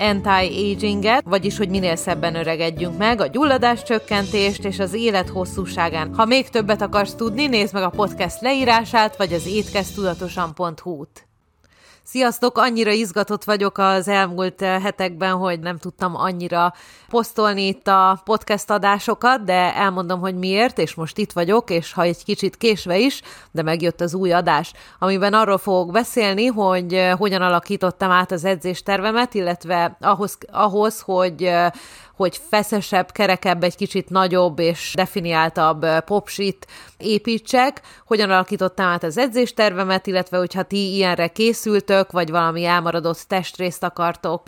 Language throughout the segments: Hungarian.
anti-aginget, vagyis hogy minél szebben öregedjünk meg, a gyulladás csökkentést és az élet hosszúságán. Ha még többet akarsz tudni, nézd meg a podcast leírását, vagy az étkeztudatosan.hu-t. Sziasztok! Annyira izgatott vagyok az elmúlt eh, hetekben, hogy nem tudtam annyira posztolni itt a podcast adásokat, de elmondom, hogy miért, és most itt vagyok, és ha egy kicsit késve is, de megjött az új adás, amiben arról fogok beszélni, hogy eh, hogyan alakítottam át az edzéstervemet, illetve ahhoz, ahhoz hogy eh, hogy feszesebb, kerekebb, egy kicsit nagyobb és definiáltabb popsit építsek, hogyan alakítottam át az edzéstervemet, illetve hogyha ti ilyenre készültök, vagy valami elmaradott testrészt akartok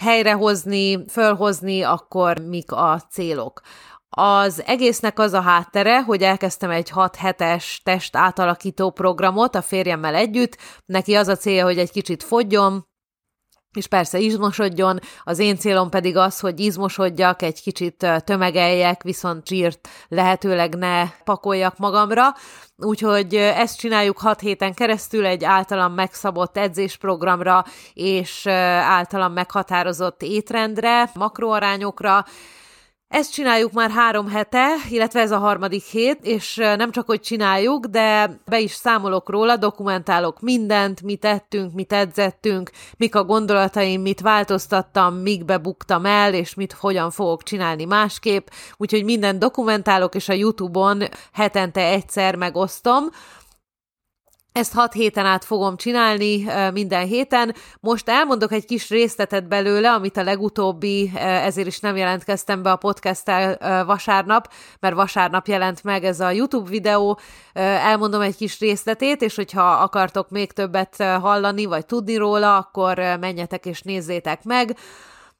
helyrehozni, fölhozni, akkor mik a célok. Az egésznek az a háttere, hogy elkezdtem egy 6 hetes test átalakító programot a férjemmel együtt. Neki az a célja, hogy egy kicsit fogjon, és persze izmosodjon, az én célom pedig az, hogy izmosodjak, egy kicsit tömegeljek, viszont zsírt lehetőleg ne pakoljak magamra, úgyhogy ezt csináljuk hat héten keresztül egy általam megszabott edzésprogramra és általam meghatározott étrendre, makroarányokra, ezt csináljuk már három hete, illetve ez a harmadik hét, és nem csak, hogy csináljuk, de be is számolok róla, dokumentálok mindent, mit tettünk, mit edzettünk, mik a gondolataim, mit változtattam, mikbe buktam el, és mit hogyan fogok csinálni másképp, úgyhogy mindent dokumentálok, és a YouTube-on hetente egyszer megosztom, ezt hat héten át fogom csinálni minden héten. Most elmondok egy kis részletet belőle, amit a legutóbbi, ezért is nem jelentkeztem be a podcast vasárnap, mert vasárnap jelent meg ez a YouTube videó. Elmondom egy kis részletét, és hogyha akartok még többet hallani, vagy tudni róla, akkor menjetek és nézzétek meg.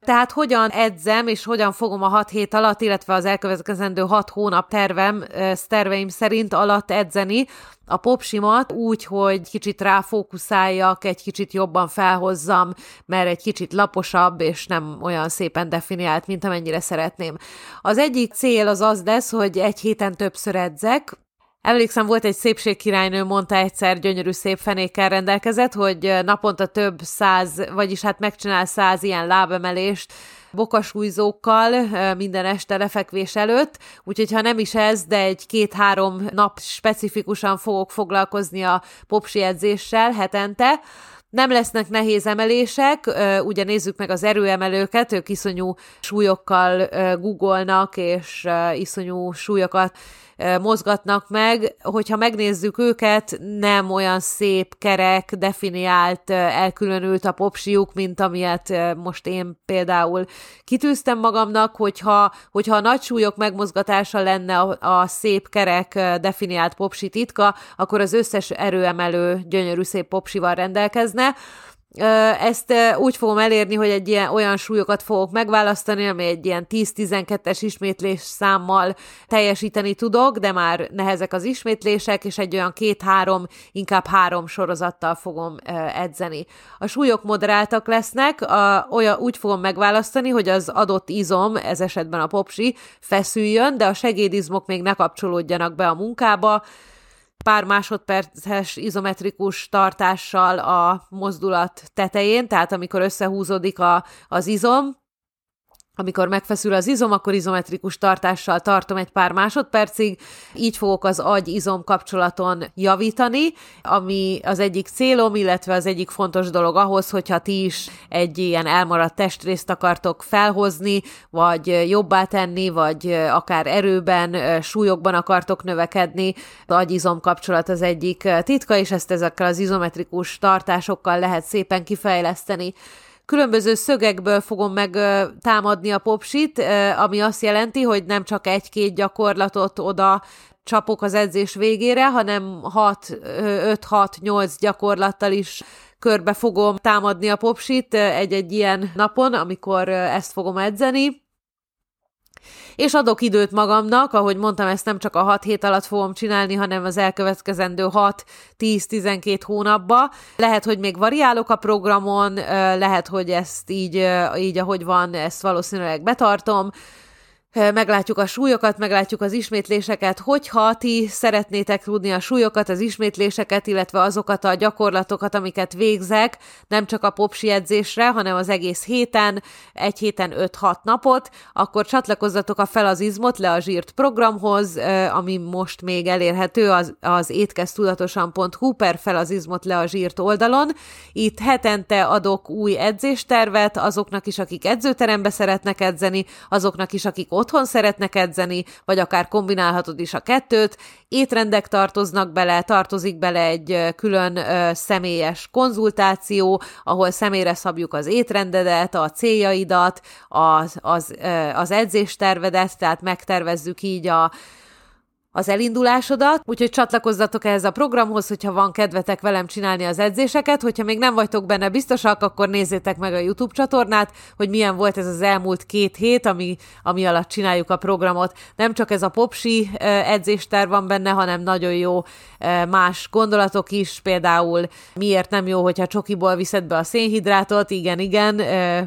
Tehát hogyan edzem, és hogyan fogom a hat hét alatt, illetve az elkövetkezendő hat hónap tervem, terveim szerint alatt edzeni a popsimat úgy, hogy kicsit ráfókuszáljak, egy kicsit jobban felhozzam, mert egy kicsit laposabb, és nem olyan szépen definiált, mint amennyire szeretném. Az egyik cél az az lesz, hogy egy héten többször edzek, Emlékszem, volt egy szépségkirálynő, mondta egyszer, gyönyörű szép fenékkel rendelkezett, hogy naponta több száz, vagyis hát megcsinál száz ilyen lábemelést, bokasújzókkal minden este lefekvés előtt, úgyhogy ha nem is ez, de egy két-három nap specifikusan fogok foglalkozni a popsi edzéssel hetente, nem lesznek nehéz emelések, ugye nézzük meg az erőemelőket, ők iszonyú súlyokkal googolnak, és iszonyú súlyokat mozgatnak meg, hogyha megnézzük őket, nem olyan szép, kerek, definiált, elkülönült a popsiuk, mint amilyet most én például kitűztem magamnak, hogyha, hogyha a nagy súlyok megmozgatása lenne a, a szép, kerek, definiált popsi titka, akkor az összes erőemelő gyönyörű szép popsival rendelkezne, ezt úgy fogom elérni, hogy egy ilyen olyan súlyokat fogok megválasztani, ami egy ilyen 10-12-es ismétlés számmal teljesíteni tudok, de már nehezek az ismétlések, és egy olyan két-három, inkább három sorozattal fogom edzeni. A súlyok moderáltak lesznek, a, olyan, úgy fogom megválasztani, hogy az adott izom, ez esetben a popsi, feszüljön, de a segédizmok még ne kapcsolódjanak be a munkába, pár másodperces izometrikus tartással a mozdulat tetején, tehát amikor összehúzódik a, az izom, amikor megfeszül az izom, akkor izometrikus tartással tartom egy pár másodpercig, így fogok az agy-izom kapcsolaton javítani, ami az egyik célom, illetve az egyik fontos dolog ahhoz, hogyha ti is egy ilyen elmaradt testrészt akartok felhozni, vagy jobbá tenni, vagy akár erőben, súlyokban akartok növekedni, az agy-izom kapcsolat az egyik titka, és ezt ezekkel az izometrikus tartásokkal lehet szépen kifejleszteni különböző szögekből fogom meg támadni a popsit, ami azt jelenti, hogy nem csak egy-két gyakorlatot oda csapok az edzés végére, hanem 5-6-8 gyakorlattal is körbe fogom támadni a popsit egy-egy ilyen napon, amikor ezt fogom edzeni És adok időt magamnak, ahogy mondtam, ezt nem csak a 6 hét alatt fogom csinálni, hanem az elkövetkezendő 6-10-12 hónapba. Lehet, hogy még variálok a programon, lehet, hogy ezt így, így ahogy van, ezt valószínűleg betartom, meglátjuk a súlyokat, meglátjuk az ismétléseket, hogyha ti szeretnétek tudni a súlyokat, az ismétléseket, illetve azokat a gyakorlatokat, amiket végzek, nem csak a popsi edzésre, hanem az egész héten, egy héten 5-6 napot, akkor csatlakozzatok a Fel az izmot le a zsírt programhoz, ami most még elérhető az, az étkeztudatosan.hu per Fel az izmot le a zsírt oldalon. Itt hetente adok új edzéstervet azoknak is, akik edzőterembe szeretnek edzeni, azoknak is, akik ott otthon szeretnek edzeni, vagy akár kombinálhatod is a kettőt, étrendek tartoznak bele, tartozik bele egy külön személyes konzultáció, ahol személyre szabjuk az étrendedet, a céljaidat, az, az, az edzéstervedet, tehát megtervezzük így a az elindulásodat, úgyhogy csatlakozzatok ehhez a programhoz, hogyha van kedvetek velem csinálni az edzéseket, hogyha még nem vagytok benne biztosak, akkor nézzétek meg a YouTube csatornát, hogy milyen volt ez az elmúlt két hét, ami, ami alatt csináljuk a programot. Nem csak ez a popsi edzéster van benne, hanem nagyon jó más gondolatok is, például miért nem jó, hogyha csokiból viszed be a szénhidrátot, igen, igen,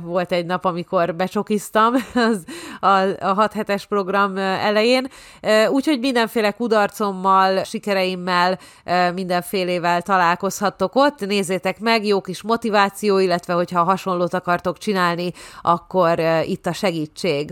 volt egy nap, amikor becsokiztam az, a, a 6 hetes program elején, úgyhogy mindenféle mindenféle kudarcommal, sikereimmel, mindenfélével találkozhattok ott. Nézzétek meg, jó kis motiváció, illetve hogyha hasonlót akartok csinálni, akkor itt a segítség.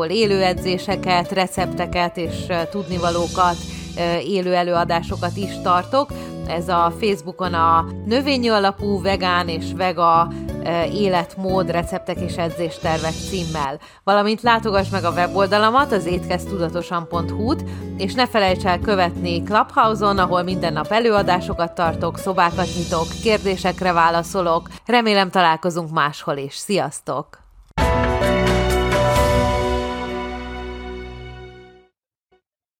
élő edzéseket, recepteket és tudnivalókat, élő előadásokat is tartok. Ez a Facebookon a növényi alapú vegán és vega életmód, receptek és edzéstervek címmel. Valamint látogass meg a weboldalamat, az étkeztudatosan.hu-t, és ne felejts el követni Clubhouse-on, ahol minden nap előadásokat tartok, szobákat nyitok, kérdésekre válaszolok. Remélem találkozunk máshol is. Sziasztok!